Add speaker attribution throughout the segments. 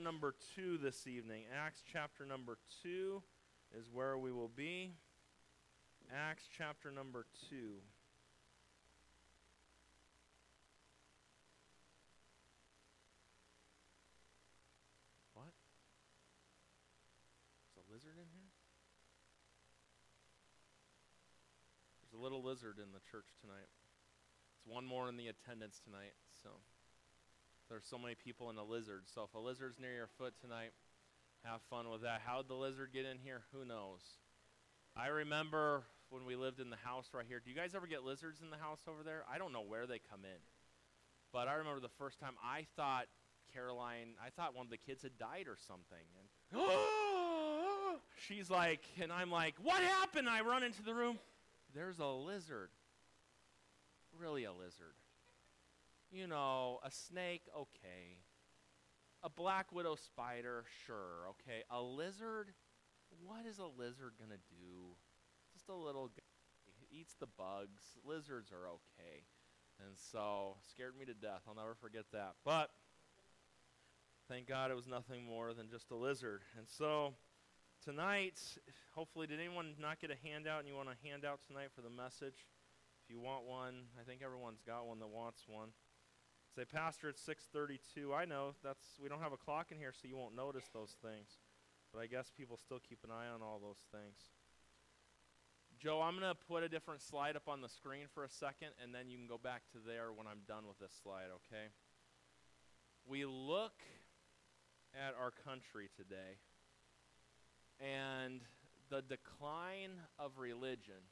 Speaker 1: chapter number 2 this evening. Acts chapter number 2 is where we will be. Acts chapter number 2. What? There's a lizard in here? There's a little lizard in the church tonight. It's one more in the attendance tonight, so there's so many people in a lizard. So if a lizard's near your foot tonight, have fun with that. How'd the lizard get in here? Who knows? I remember when we lived in the house right here. Do you guys ever get lizards in the house over there? I don't know where they come in. But I remember the first time I thought Caroline, I thought one of the kids had died or something. And she's like, and I'm like, what happened? I run into the room. There's a lizard. Really a lizard. You know, a snake, okay. A black widow spider, sure, okay. A lizard, what is a lizard going to do? Just a little guy. He Eats the bugs. Lizards are okay. And so, scared me to death. I'll never forget that. But, thank God it was nothing more than just a lizard. And so, tonight, hopefully, did anyone not get a handout and you want a handout tonight for the message? If you want one, I think everyone's got one that wants one. Say, Pastor, it's 6:32. I know that's we don't have a clock in here, so you won't notice those things. But I guess people still keep an eye on all those things. Joe, I'm going to put a different slide up on the screen for a second, and then you can go back to there when I'm done with this slide, okay? We look at our country today, and the decline of religion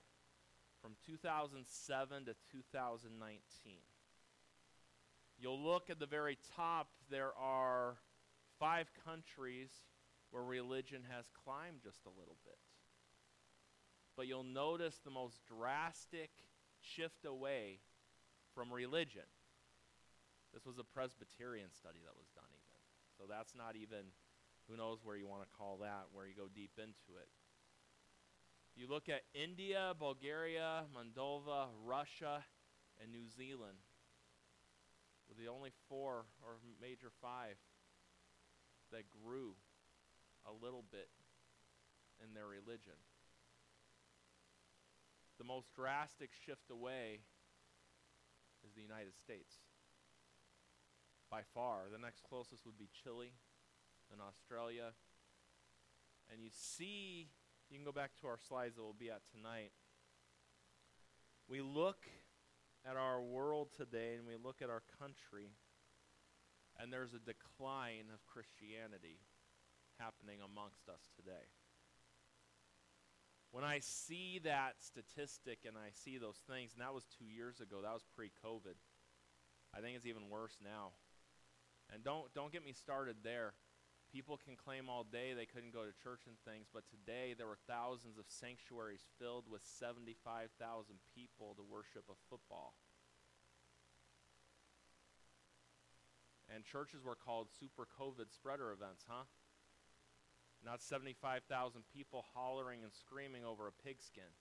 Speaker 1: from 2007 to 2019. You'll look at the very top, there are five countries where religion has climbed just a little bit. But you'll notice the most drastic shift away from religion. This was a Presbyterian study that was done, even. So that's not even, who knows where you want to call that, where you go deep into it. You look at India, Bulgaria, Moldova, Russia, and New Zealand the only four or major five that grew a little bit in their religion. The most drastic shift away is the United States. By far. The next closest would be Chile and Australia. And you see, you can go back to our slides that we'll be at tonight. We look at our world today and we look at our country, and there's a decline of Christianity happening amongst us today. When I see that statistic and I see those things, and that was two years ago, that was pre COVID. I think it's even worse now. And don't, don't get me started there. People can claim all day they couldn't go to church and things, but today there were thousands of sanctuaries filled with 75,000 people to worship a football. And churches were called super COVID spreader events, huh? Not 75,000 people hollering and screaming over a pigskin.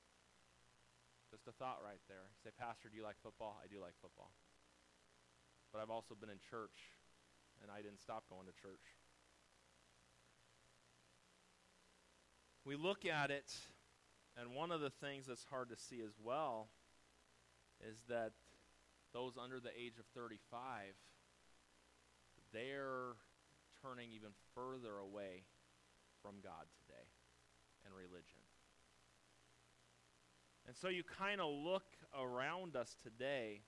Speaker 1: Just a thought right there. You say, Pastor, do you like football? I do like football. But I've also been in church, and I didn't stop going to church. We look at it, and one of the things that's hard to see as well is that those under the age of 35, they're turning even further away from God today and religion. And so you kind of look around us today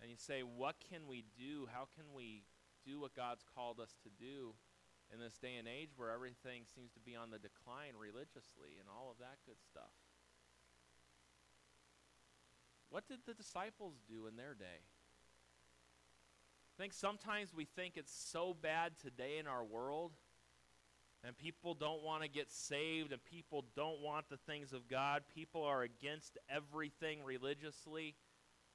Speaker 1: and you say, what can we do? How can we do what God's called us to do? In this day and age where everything seems to be on the decline religiously and all of that good stuff. What did the disciples do in their day? I think sometimes we think it's so bad today in our world, and people don't want to get saved, and people don't want the things of God. People are against everything religiously.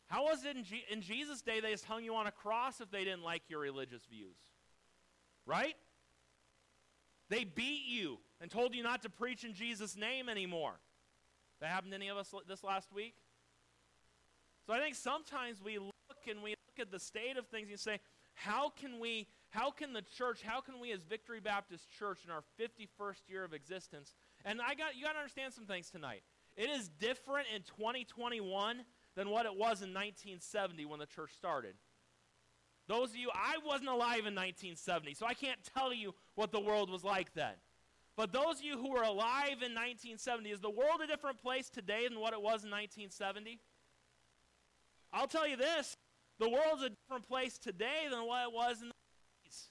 Speaker 1: How was it in, G- in Jesus' day they just hung you on a cross if they didn't like your religious views? Right? They beat you and told you not to preach in Jesus' name anymore. That happened to any of us this last week? So I think sometimes we look and we look at the state of things and say, how can we how can the church, how can we as Victory Baptist Church in our 51st year of existence, and I got you got to understand some things tonight. It is different in 2021 than what it was in 1970 when the church started. Those of you, I wasn't alive in 1970, so I can't tell you what the world was like then. But those of you who were alive in 1970, is the world a different place today than what it was in 1970? I'll tell you this the world's a different place today than what it was in the 80s.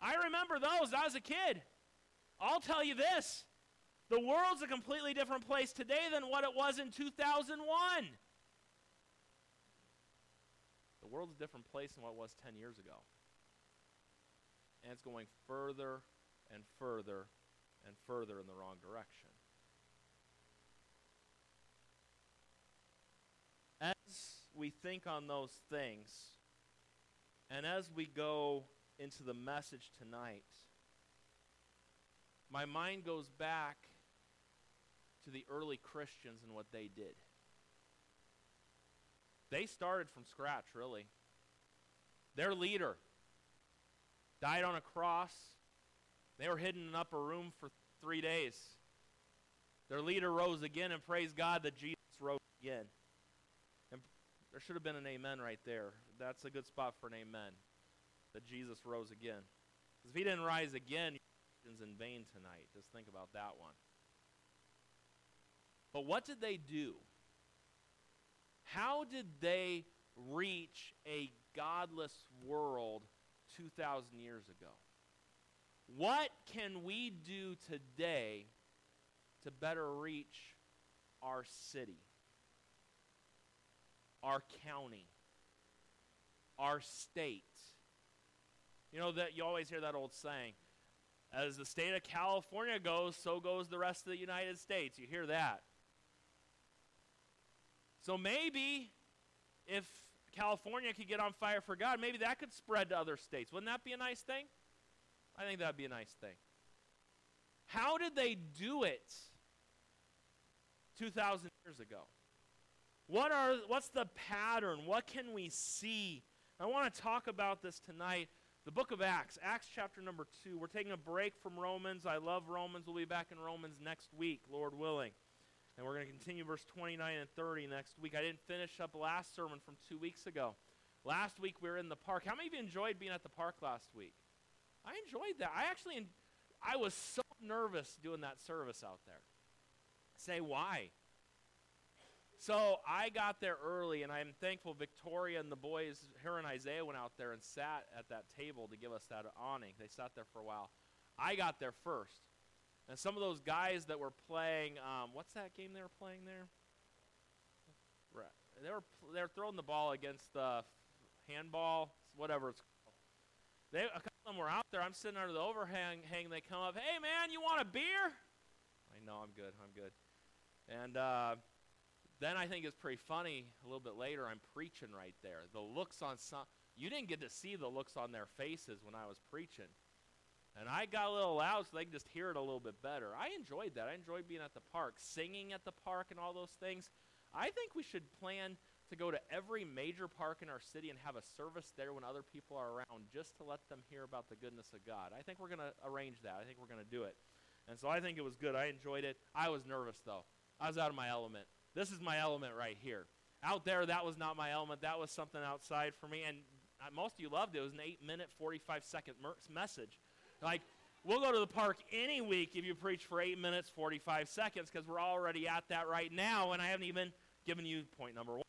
Speaker 1: I remember those. I was a kid. I'll tell you this the world's a completely different place today than what it was in 2001. The world's a different place than what it was 10 years ago. And it's going further and further and further in the wrong direction. As we think on those things, and as we go into the message tonight, my mind goes back to the early Christians and what they did. They started from scratch, really. Their leader died on a cross. They were hidden in an upper room for three days. Their leader rose again, and praise God that Jesus rose again. And there should have been an amen right there. That's a good spot for an amen. That Jesus rose again. Because if he didn't rise again, is in vain tonight. Just think about that one. But what did they do? How did they reach a godless world 2,000 years ago? What can we do today to better reach our city, our county, our state? You know that you always hear that old saying, as the state of California goes, so goes the rest of the United States. You hear that. So maybe if California could get on fire for God, maybe that could spread to other states. Wouldn't that be a nice thing? I think that'd be a nice thing. How did they do it 2,000 years ago? What are, what's the pattern? What can we see? I want to talk about this tonight. The book of Acts, Acts chapter number 2. We're taking a break from Romans. I love Romans. We'll be back in Romans next week, Lord willing. And we're going to continue verse 29 and 30 next week. I didn't finish up last sermon from two weeks ago. Last week we were in the park. How many of you enjoyed being at the park last week? I enjoyed that. I actually, I was so nervous doing that service out there. Say why? So I got there early, and I'm thankful Victoria and the boys, her and Isaiah, went out there and sat at that table to give us that awning. They sat there for a while. I got there first. And some of those guys that were playing, um, what's that game they were playing there? They were they were throwing the ball against the handball, whatever it's called. They a couple of them were out there. I'm sitting under the overhang. Hang, they come up. Hey man, you want a beer? I know I'm good. I'm good. And uh, then I think it's pretty funny. A little bit later, I'm preaching right there. The looks on some you didn't get to see the looks on their faces when I was preaching. And I got a little loud so they could just hear it a little bit better. I enjoyed that. I enjoyed being at the park, singing at the park, and all those things. I think we should plan to go to every major park in our city and have a service there when other people are around just to let them hear about the goodness of God. I think we're going to arrange that. I think we're going to do it. And so I think it was good. I enjoyed it. I was nervous, though. I was out of my element. This is my element right here. Out there, that was not my element. That was something outside for me. And uh, most of you loved it. It was an 8 minute, 45 second message. Like, we'll go to the park any week if you preach for 8 minutes, 45 seconds, because we're already at that right now, and I haven't even given you point number one.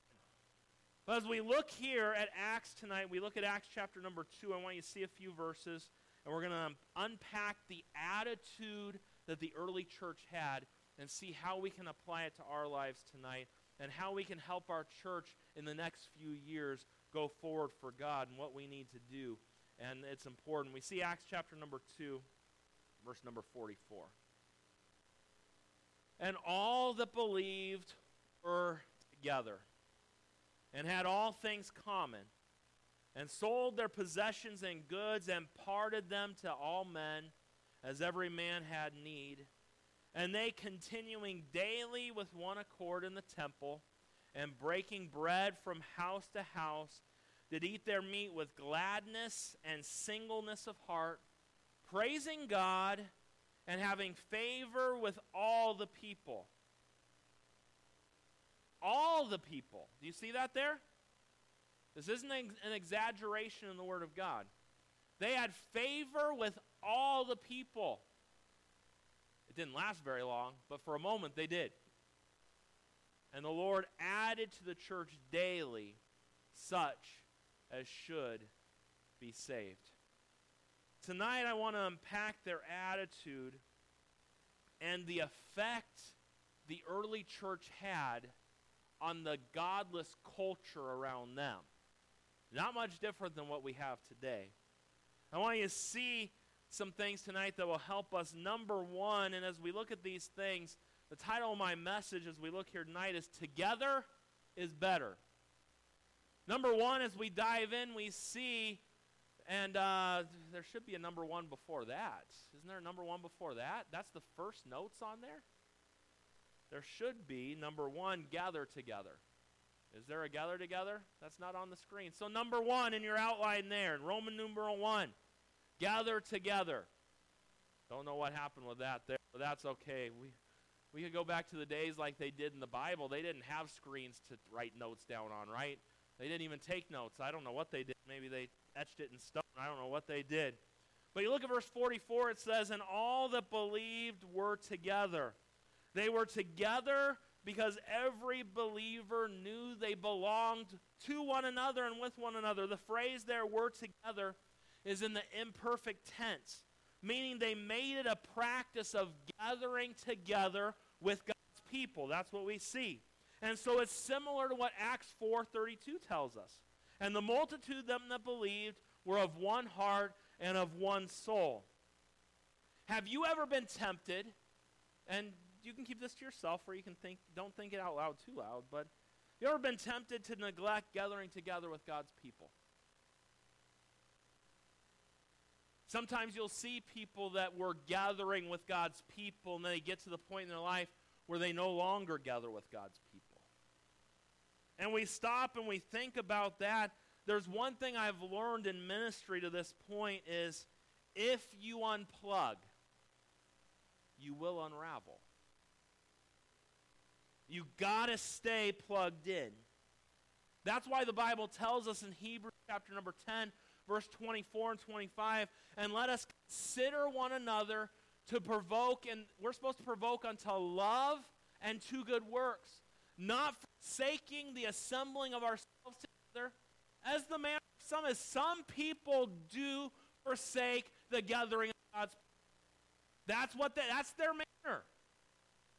Speaker 1: But as we look here at Acts tonight, we look at Acts chapter number 2. I want you to see a few verses, and we're going to unpack the attitude that the early church had and see how we can apply it to our lives tonight and how we can help our church in the next few years go forward for God and what we need to do and it's important. We see Acts chapter number 2, verse number 44. And all that believed were together and had all things common and sold their possessions and goods and parted them to all men as every man had need. And they continuing daily with one accord in the temple and breaking bread from house to house did eat their meat with gladness and singleness of heart, praising God and having favor with all the people. All the people. Do you see that there? This isn't an exaggeration in the Word of God. They had favor with all the people. It didn't last very long, but for a moment they did. And the Lord added to the church daily such as should be saved. Tonight I want to unpack their attitude and the effect the early church had on the godless culture around them. Not much different than what we have today. I want you to see some things tonight that will help us. Number one, and as we look at these things, the title of my message as we look here tonight is Together is Better. Number one, as we dive in, we see, and uh, there should be a number one before that. Isn't there a number one before that? That's the first notes on there? There should be number one, gather together. Is there a gather together? That's not on the screen. So, number one in your outline there, in Roman numeral one, gather together. Don't know what happened with that there, but that's okay. We, we could go back to the days like they did in the Bible. They didn't have screens to write notes down on, right? They didn't even take notes. I don't know what they did. Maybe they etched it in stone. I don't know what they did. But you look at verse 44, it says, And all that believed were together. They were together because every believer knew they belonged to one another and with one another. The phrase there, were together, is in the imperfect tense, meaning they made it a practice of gathering together with God's people. That's what we see. And so it's similar to what Acts 4:32 tells us. And the multitude of them that believed were of one heart and of one soul. Have you ever been tempted? And you can keep this to yourself or you can think don't think it out loud too loud, but you ever been tempted to neglect gathering together with God's people? Sometimes you'll see people that were gathering with God's people and then they get to the point in their life where they no longer gather with God's. And we stop and we think about that. There's one thing I've learned in ministry to this point is if you unplug, you will unravel. You got to stay plugged in. That's why the Bible tells us in Hebrews chapter number 10, verse 24 and 25, and let us consider one another to provoke, and we're supposed to provoke unto love and to good works, not forsaking the assembling of ourselves together, as the man some as some people do forsake the gathering of God's people. That's what they, that's their manner.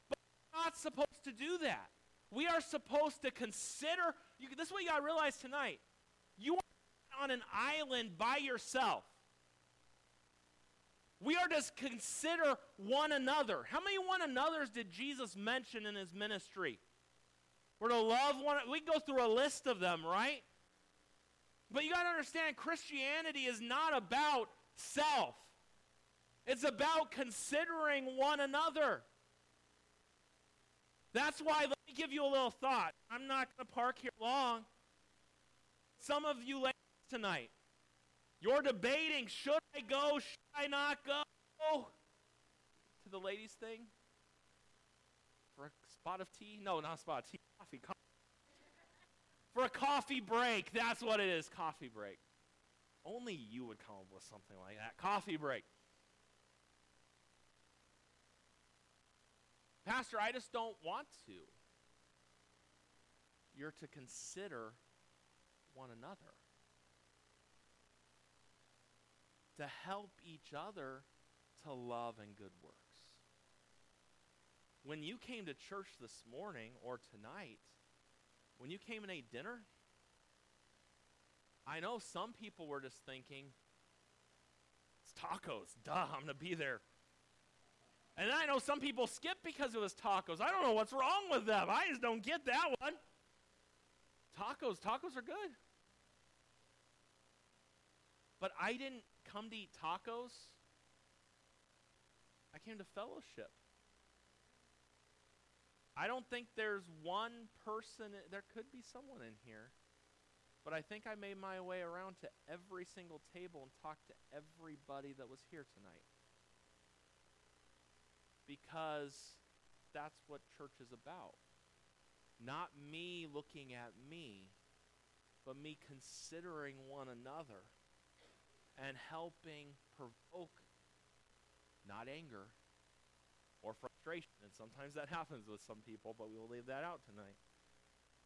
Speaker 1: But we're not supposed to do that. We are supposed to consider. You, this is what you got to realize tonight. You are on an island by yourself. We are to consider one another. How many one another's did Jesus mention in his ministry? We're to love one. We go through a list of them, right? But you got to understand, Christianity is not about self. It's about considering one another. That's why, let me give you a little thought. I'm not going to park here long. Some of you ladies tonight, you're debating should I go, should I not go to the ladies' thing spot of tea? No, not a spot of tea, coffee. coffee. For a coffee break. That's what it is coffee break. Only you would come up with something like that. Coffee break. Pastor, I just don't want to. You're to consider one another to help each other to love and good works. When you came to church this morning or tonight, when you came and ate dinner, I know some people were just thinking, it's tacos. Duh, I'm going to be there. And I know some people skip because it was tacos. I don't know what's wrong with them. I just don't get that one. Tacos, tacos are good. But I didn't come to eat tacos. I came to fellowship. I don't think there's one person, there could be someone in here but I think I made my way around to every single table and talked to everybody that was here tonight. Because that's what church is about. Not me looking at me, but me considering one another and helping provoke not anger frustration. And sometimes that happens with some people, but we will leave that out tonight.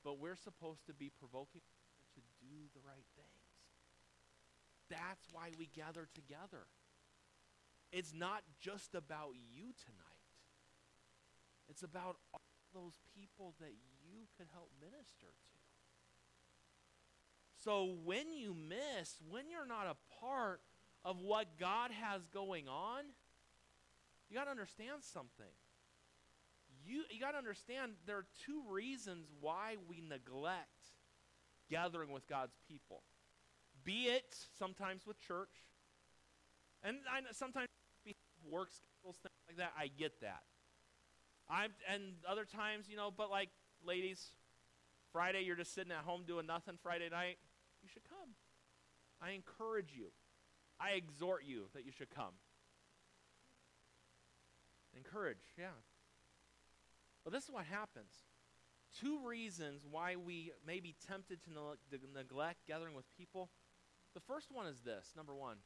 Speaker 1: But we're supposed to be provoking to do the right things. That's why we gather together. It's not just about you tonight. It's about all those people that you could help minister to. So when you miss, when you're not a part of what God has going on, you got to understand something. You, you got to understand there are two reasons why we neglect gathering with God's people. Be it sometimes with church, and I know sometimes work schedules, things like that. I get that. I'm, and other times, you know, but like, ladies, Friday you're just sitting at home doing nothing Friday night, you should come. I encourage you. I exhort you that you should come. Encourage, yeah. But this is what happens. Two reasons why we may be tempted to, ne- to neglect gathering with people. The first one is this number one,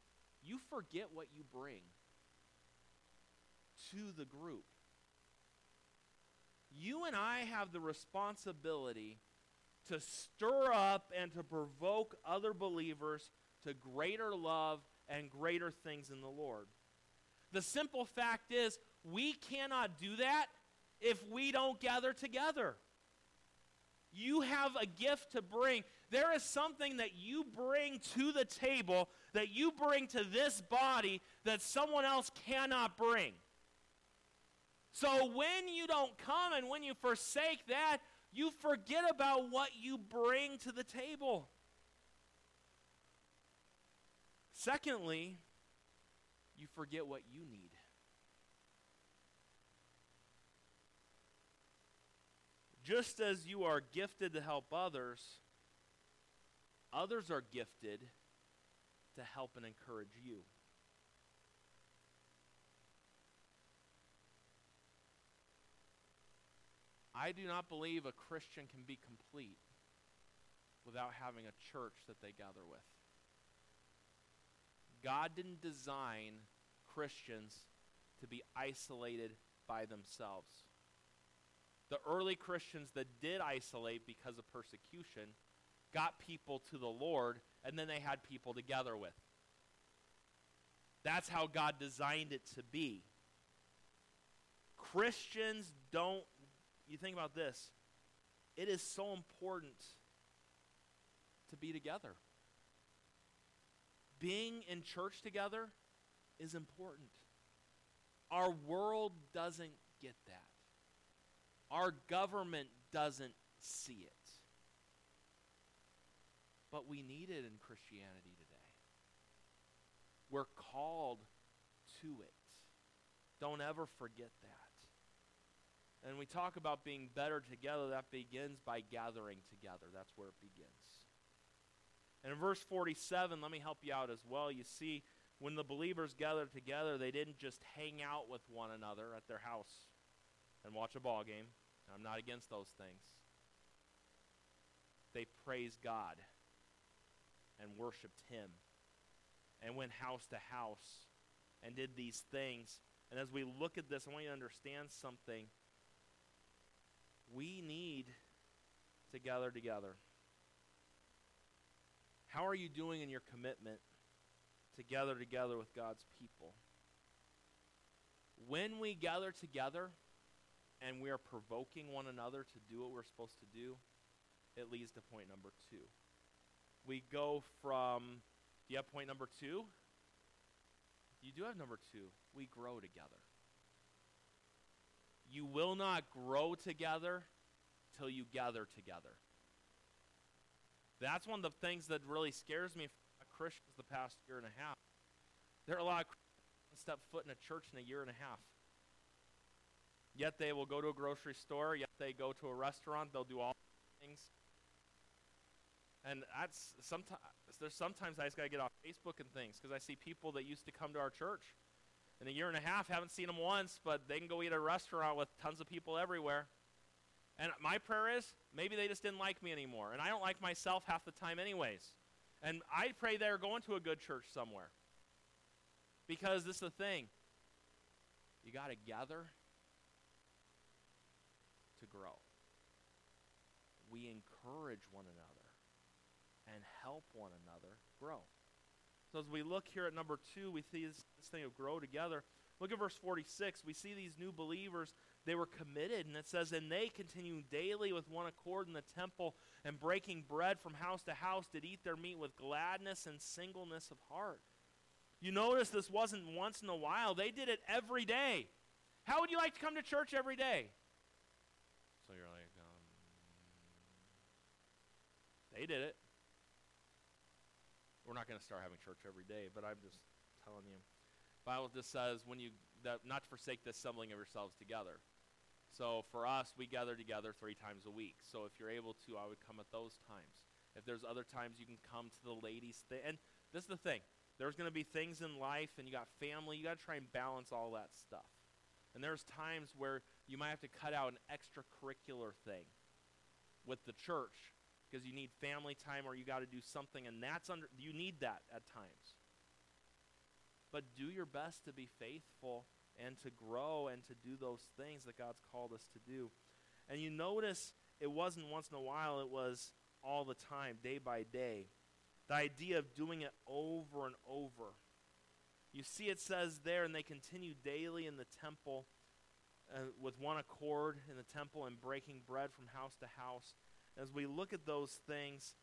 Speaker 1: you forget what you bring to the group. You and I have the responsibility to stir up and to provoke other believers to greater love and greater things in the Lord. The simple fact is, we cannot do that if we don't gather together. You have a gift to bring. There is something that you bring to the table, that you bring to this body, that someone else cannot bring. So when you don't come and when you forsake that, you forget about what you bring to the table. Secondly, you forget what you need. Just as you are gifted to help others, others are gifted to help and encourage you. I do not believe a Christian can be complete without having a church that they gather with. God didn't design Christians to be isolated by themselves. The early Christians that did isolate because of persecution got people to the Lord, and then they had people together with. That's how God designed it to be. Christians don't you think about this it is so important to be together. Being in church together is important. Our world doesn't get that. Our government doesn't see it. But we need it in Christianity today. We're called to it. Don't ever forget that. And we talk about being better together, that begins by gathering together. That's where it begins. And in verse 47, let me help you out as well. You see, when the believers gathered together, they didn't just hang out with one another at their house and watch a ball game. I'm not against those things. They praised God and worshiped Him and went house to house and did these things. And as we look at this, I want you to understand something we need to gather together. How are you doing in your commitment to gather together with God's people? When we gather together and we are provoking one another to do what we're supposed to do, it leads to point number two. We go from, do you have point number two? You do have number two. We grow together. You will not grow together till you gather together. That's one of the things that really scares me from Christians the past year and a half. There are a lot of Christians step foot in a church in a year and a half. Yet they will go to a grocery store, yet they go to a restaurant, they'll do all things. And that's sometimes there's sometimes I just gotta get off Facebook and things because I see people that used to come to our church in a year and a half, haven't seen them once, but they can go eat at a restaurant with tons of people everywhere. And my prayer is maybe they just didn't like me anymore. And I don't like myself half the time, anyways. And I pray they're going to a good church somewhere. Because this is the thing you got to gather to grow. We encourage one another and help one another grow. So as we look here at number two, we see this, this thing of grow together. Look at verse 46. We see these new believers, they were committed, and it says, And they continued daily with one accord in the temple, and breaking bread from house to house, did eat their meat with gladness and singleness of heart. You notice this wasn't once in a while, they did it every day. How would you like to come to church every day? So you're like, um, they did it. We're not going to start having church every day, but I'm just telling you. Bible just says when you not to forsake the assembling of yourselves together. So for us, we gather together three times a week. So if you're able to, I would come at those times. If there's other times you can come to the ladies' thing, and this is the thing: there's going to be things in life, and you got family. You got to try and balance all that stuff. And there's times where you might have to cut out an extracurricular thing with the church because you need family time or you got to do something and that's under you need that at times. But do your best to be faithful and to grow and to do those things that God's called us to do. And you notice it wasn't once in a while it was all the time day by day. The idea of doing it over and over. You see it says there and they continue daily in the temple uh, with one accord in the temple and breaking bread from house to house as we look at those things,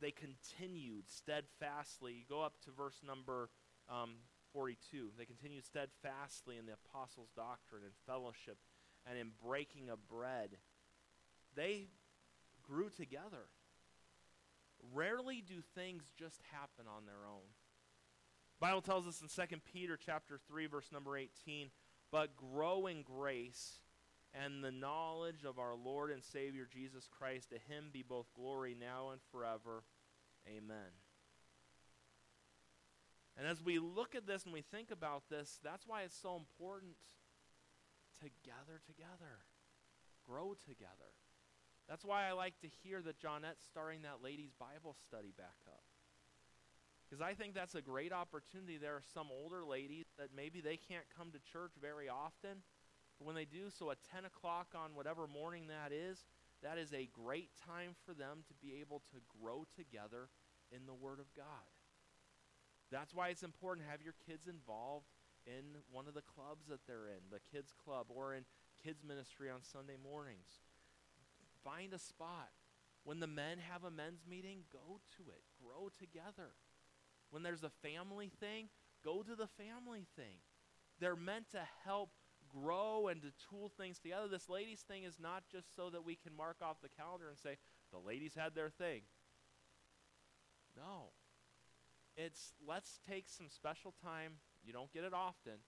Speaker 1: they continued steadfastly. You go up to verse number um, 42. They continued steadfastly in the apostles' doctrine and fellowship and in breaking of bread. They grew together. Rarely do things just happen on their own. Bible tells us in 2 Peter chapter 3 verse number 18, but grow in grace and the knowledge of our Lord and Savior Jesus Christ. To him be both glory now and forever. Amen. And as we look at this and we think about this, that's why it's so important to gather together, grow together. That's why I like to hear that Johnette's starting that ladies' Bible study back up. Because I think that's a great opportunity. There are some older ladies that maybe they can't come to church very often but when they do so at 10 o'clock on whatever morning that is, that is a great time for them to be able to grow together in the Word of God. That's why it's important to have your kids involved in one of the clubs that they're in, the kids club or in kids ministry on Sunday mornings. Find a spot. When the men have a men's meeting, go to it. Grow together. When there's a family thing, go to the family thing. They're meant to help grow and to tool things together. This ladies' thing is not just so that we can mark off the calendar and say, the ladies had their thing. No. It's let's take some special time. You don't get it often.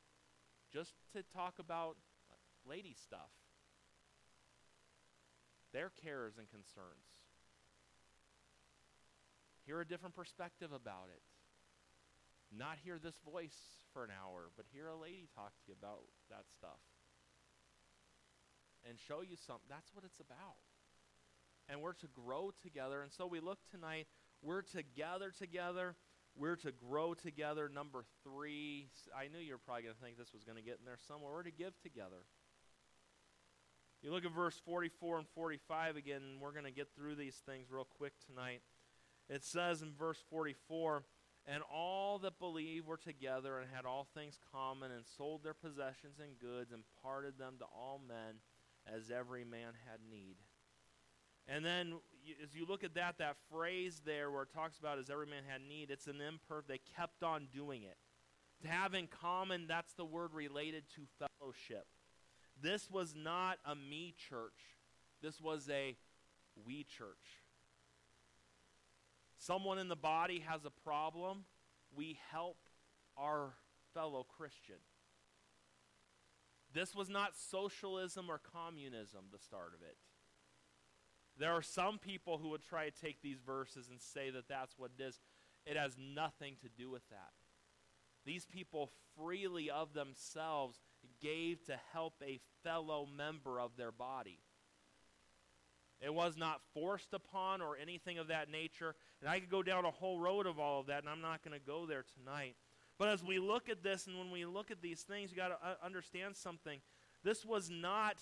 Speaker 1: Just to talk about lady stuff, their cares and concerns. Hear a different perspective about it. Not hear this voice for an hour, but hear a lady talk to you about that stuff and show you something. That's what it's about. And we're to grow together. And so we look tonight, we're together together. We're to grow together. Number three, I knew you were probably going to think this was going to get in there somewhere. We're to give together. You look at verse 44 and 45 again, and we're going to get through these things real quick tonight. It says in verse 44 and all that believed were together and had all things common, and sold their possessions and goods, and parted them to all men, as every man had need. And then, as you look at that, that phrase there where it talks about as every man had need, it's an imperfect. They kept on doing it. To have in common, that's the word related to fellowship. This was not a me church. This was a we church someone in the body has a problem, we help our fellow Christian. This was not socialism or communism, the start of it. There are some people who would try to take these verses and say that that's what it is. It has nothing to do with that. These people freely of themselves gave to help a fellow member of their body. It was not forced upon or anything of that nature. And I could go down a whole road of all of that, and I'm not going to go there tonight. But as we look at this and when we look at these things, you got to uh, understand something. This was not,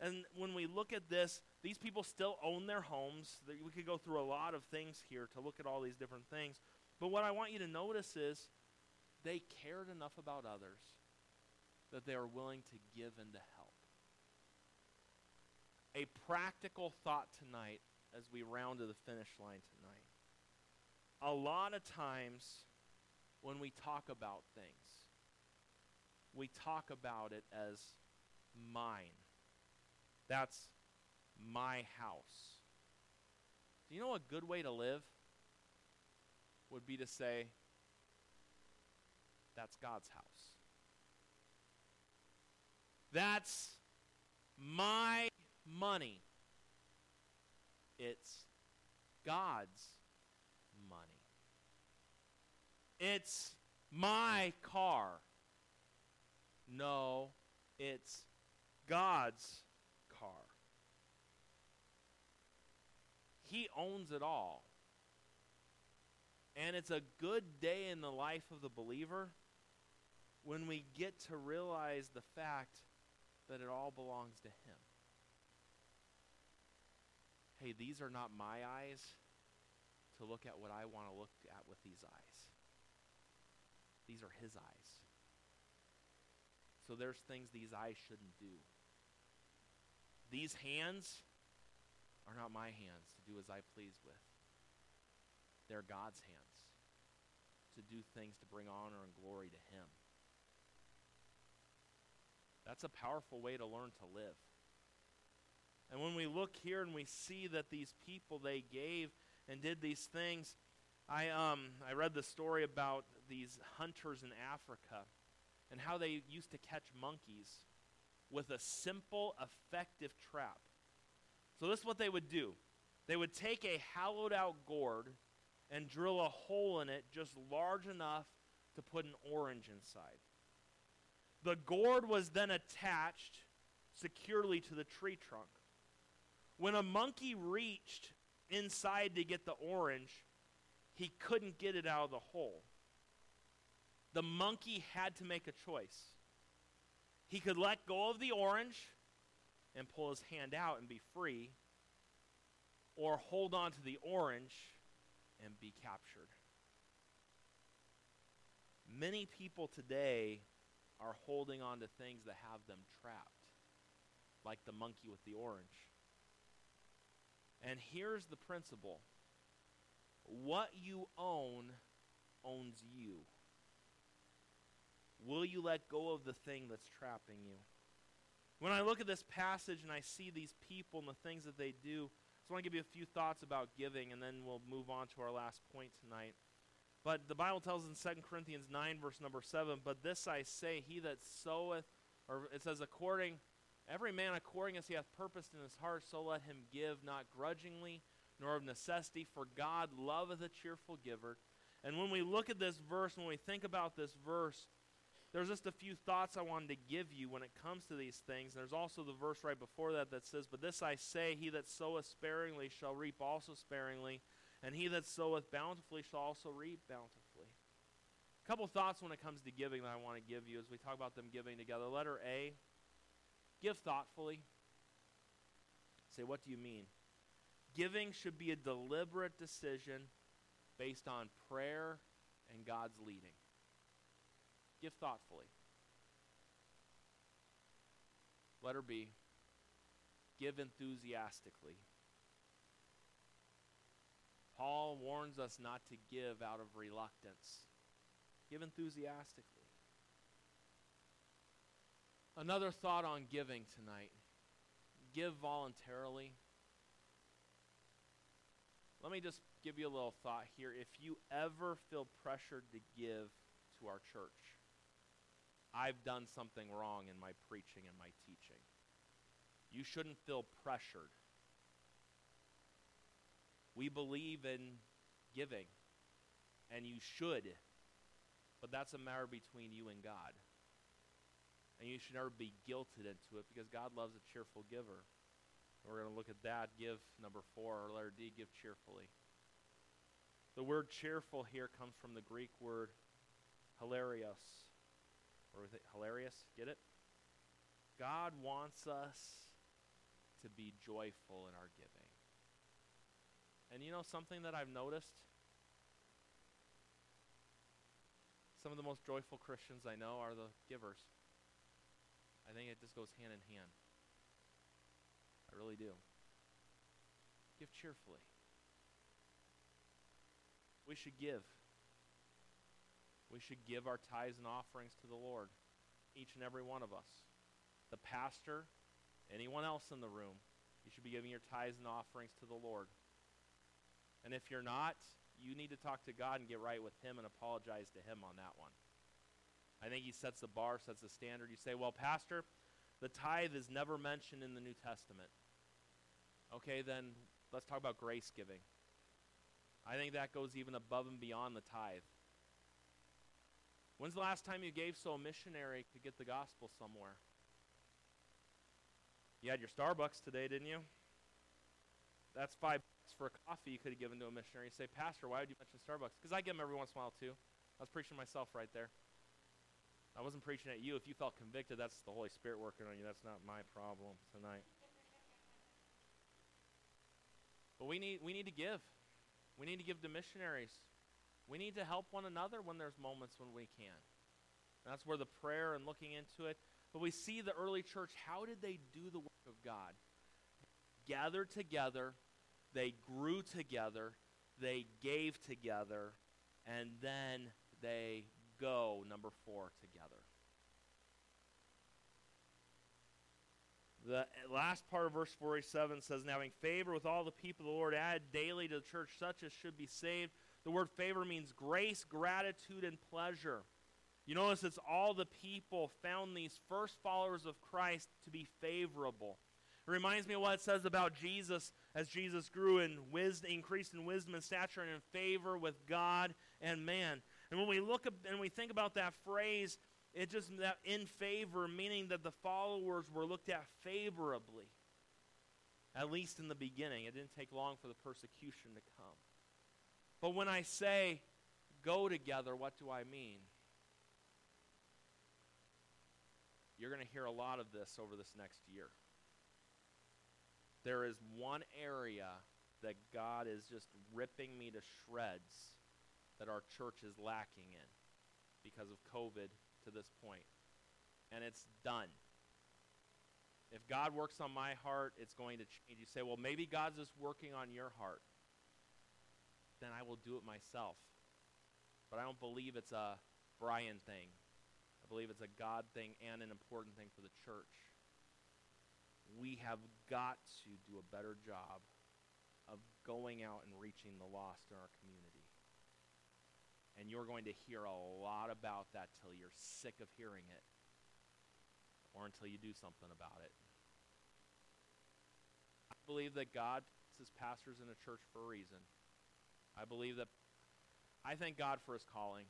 Speaker 1: and when we look at this, these people still own their homes. We could go through a lot of things here to look at all these different things. But what I want you to notice is they cared enough about others that they are willing to give and to help. A practical thought tonight as we round to the finish line tonight. A lot of times when we talk about things, we talk about it as mine. That's my house. Do you know a good way to live would be to say, that's God's house. That's my money. It's God's money. It's my car. No, it's God's car. He owns it all. And it's a good day in the life of the believer when we get to realize the fact that it all belongs to Him. Hey, these are not my eyes to look at what I want to look at with these eyes. These are His eyes. So there's things these eyes shouldn't do. These hands are not my hands to do as I please with. They're God's hands to do things to bring honor and glory to Him. That's a powerful way to learn to live. And when we look here and we see that these people they gave and did these things, I um I read the story about these hunters in Africa and how they used to catch monkeys with a simple effective trap. So this is what they would do. They would take a hollowed out gourd and drill a hole in it just large enough to put an orange inside. The gourd was then attached securely to the tree trunk. When a monkey reached inside to get the orange, he couldn't get it out of the hole. The monkey had to make a choice. He could let go of the orange and pull his hand out and be free, or hold on to the orange and be captured. Many people today are holding on to things that have them trapped, like the monkey with the orange. And here's the principle what you own owns you. Will you let go of the thing that's trapping you? When I look at this passage and I see these people and the things that they do, I just want to give you a few thoughts about giving, and then we'll move on to our last point tonight. But the Bible tells in 2 Corinthians 9, verse number 7, But this I say, he that soweth, or it says, according, every man according as he hath purposed in his heart, so let him give, not grudgingly, nor of necessity, for God loveth a cheerful giver. And when we look at this verse, when we think about this verse, there's just a few thoughts I wanted to give you when it comes to these things. There's also the verse right before that that says, But this I say, he that soweth sparingly shall reap also sparingly, and he that soweth bountifully shall also reap bountifully. A couple thoughts when it comes to giving that I want to give you as we talk about them giving together. Letter A, give thoughtfully. Say, what do you mean? Giving should be a deliberate decision based on prayer and God's leading. Give thoughtfully. Letter B, give enthusiastically. Paul warns us not to give out of reluctance. Give enthusiastically. Another thought on giving tonight give voluntarily. Let me just give you a little thought here. If you ever feel pressured to give to our church, I've done something wrong in my preaching and my teaching. You shouldn't feel pressured We believe in giving, and you should, but that's a matter between you and God. And you should never be guilted into it because God loves a cheerful giver. And We're going to look at that. Give, number four, or letter D, give cheerfully. The word cheerful here comes from the Greek word hilarious. Or is it hilarious? Get it? God wants us to be joyful in our giving. And you know something that I've noticed? Some of the most joyful Christians I know are the givers. I think it just goes hand in hand. I really do. Give cheerfully. We should give. We should give our tithes and offerings to the Lord, each and every one of us. The pastor, anyone else in the room, you should be giving your tithes and offerings to the Lord. And if you're not, you need to talk to God and get right with Him and apologize to Him on that one. I think He sets the bar, sets the standard. You say, well, Pastor, the tithe is never mentioned in the New Testament. Okay, then let's talk about grace giving. I think that goes even above and beyond the tithe. When's the last time you gave so a missionary could get the gospel somewhere? You had your Starbucks today, didn't you? That's five bucks for a coffee you could have given to a missionary. You say, Pastor, why would you mention Starbucks? Because I give them every once in a while too. I was preaching myself right there. I wasn't preaching at you. If you felt convicted, that's the Holy Spirit working on you. That's not my problem tonight. But we need, we need to give. We need to give to missionaries. We need to help one another when there's moments when we can. And that's where the prayer and looking into it. But we see the early church, how did they do the work of God? Gathered together, they grew together, they gave together, and then they go, number four, together. The last part of verse 47 says, Now having favor with all the people the Lord, add daily to the church such as should be saved. The word favor means grace, gratitude, and pleasure. You notice it's all the people found these first followers of Christ to be favorable. It reminds me of what it says about Jesus as Jesus grew in wisdom, increased in wisdom and stature and in favor with God and man. And when we look and we think about that phrase, it just that in favor, meaning that the followers were looked at favorably. At least in the beginning. It didn't take long for the persecution to come. But when I say go together, what do I mean? You're going to hear a lot of this over this next year. There is one area that God is just ripping me to shreds that our church is lacking in because of COVID to this point, and it's done. If God works on my heart, it's going to change. You say, well, maybe God's just working on your heart. Then I will do it myself. But I don't believe it's a Brian thing. I believe it's a God thing and an important thing for the church. We have got to do a better job of going out and reaching the lost in our community. And you're going to hear a lot about that till you're sick of hearing it or until you do something about it. I believe that God puts his pastors in a church for a reason. I believe that I thank God for his calling.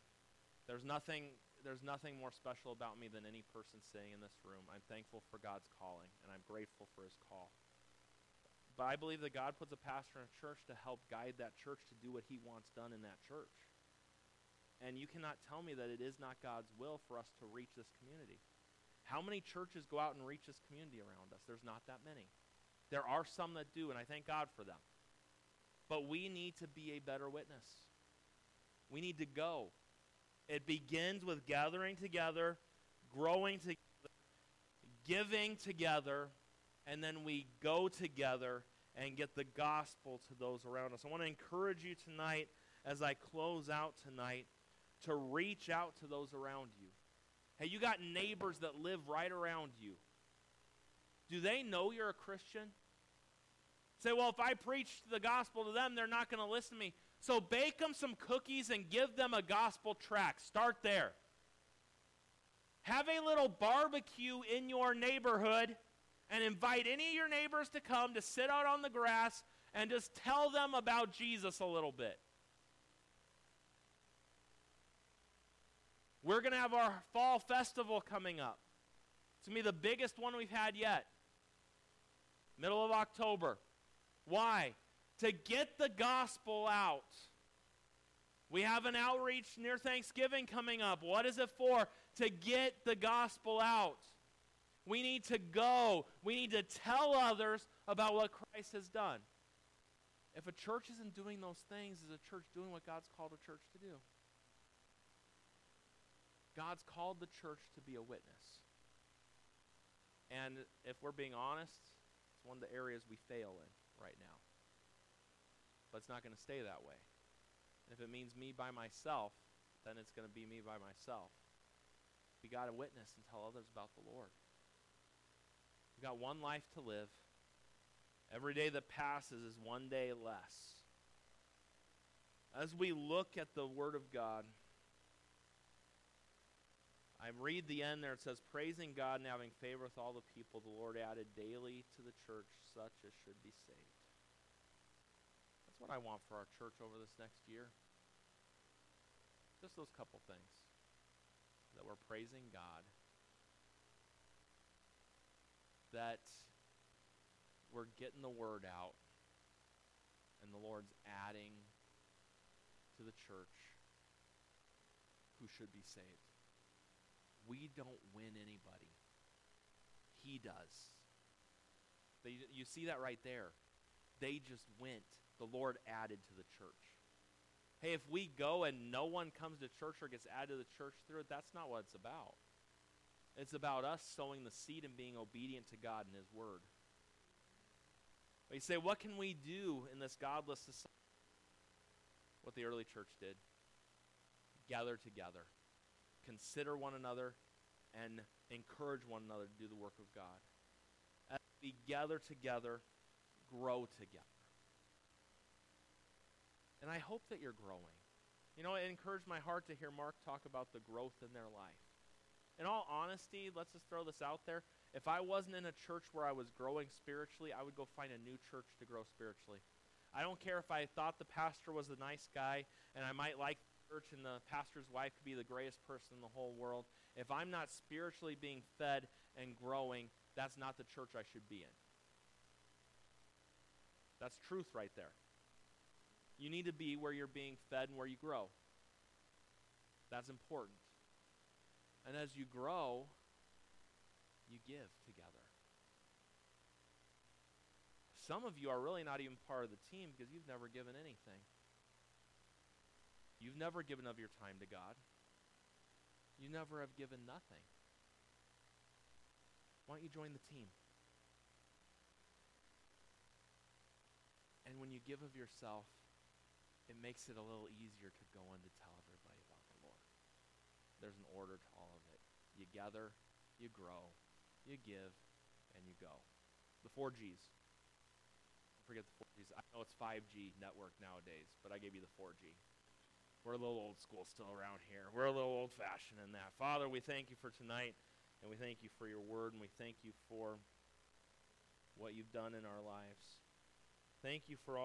Speaker 1: There's nothing there's nothing more special about me than any person sitting in this room. I'm thankful for God's calling and I'm grateful for his call. But I believe that God puts a pastor in a church to help guide that church to do what he wants done in that church. And you cannot tell me that it is not God's will for us to reach this community. How many churches go out and reach this community around us? There's not that many. There are some that do, and I thank God for them. But we need to be a better witness. We need to go. It begins with gathering together, growing together, giving together, and then we go together and get the gospel to those around us. I want to encourage you tonight as I close out tonight to reach out to those around you. Hey, you got neighbors that live right around you. Do they know you're a Christian? Say, well, if I preach the gospel to them, they're not going to listen to me. So bake them some cookies and give them a gospel tract. Start there. Have a little barbecue in your neighborhood and invite any of your neighbors to come to sit out on the grass and just tell them about Jesus a little bit. We're going to have our fall festival coming up. It's going to be the biggest one we've had yet. Middle of October. Why? To get the gospel out. We have an outreach near Thanksgiving coming up. What is it for? To get the gospel out. We need to go. We need to tell others about what Christ has done. If a church isn't doing those things, is a church doing what God's called a church to do? God's called the church to be a witness. And if we're being honest, it's one of the areas we fail in right now. But it's not going to stay that way. And if it means me by myself, then it's going to be me by myself. We got to witness and tell others about the Lord. We got one life to live. Every day that passes is one day less. As we look at the Word of God, I read the end there. It says, Praising God and having favor with all the people, the Lord added daily to the church such as should be saved. That's what I want for our church over this next year. Just those couple things. That we're praising God. That we're getting the word out. And the Lord's adding to the church who should be saved. We don't win anybody. He does. They, you see that right there. They just went. The Lord added to the church. Hey, if we go and no one comes to church or gets added to the church through it, that's not what it's about. It's about us sowing the seed and being obedient to God and His Word. But you say, what can we do in this godless society? What the early church did gather together consider one another, and encourage one another to do the work of God. As we gather together, grow together. And I hope that you're growing. You know, it encouraged my heart to hear Mark talk about the growth in their life. In all honesty, let's just throw this out there. If I wasn't in a church where I was growing spiritually, I would go find a new church to grow spiritually. I don't care if I thought the pastor was a nice guy and I might like the church and the pastor's wife could be the greatest person in the whole world. If I'm not spiritually being fed and growing, that's not the church I should be in. That's truth right there. You need to be where you're being fed and where you grow. That's important. And as you grow, you give together. Some of you are really not even part of the team because you've never given anything. You've never given of your time to God. You never have given nothing. Why don't you join the team? And when you give of yourself, it makes it a little easier to go in to tell everybody about the Lord. There's an order to all of it. You gather, you grow, you give, and you go. The four G's. Forget the four G's. I know it's 5G network nowadays, but I gave you the 4G. We're a little old school still around here. We're a little old fashioned in that. Father, we thank you for tonight, and we thank you for your word, and we thank you for what you've done in our lives. Thank you for all.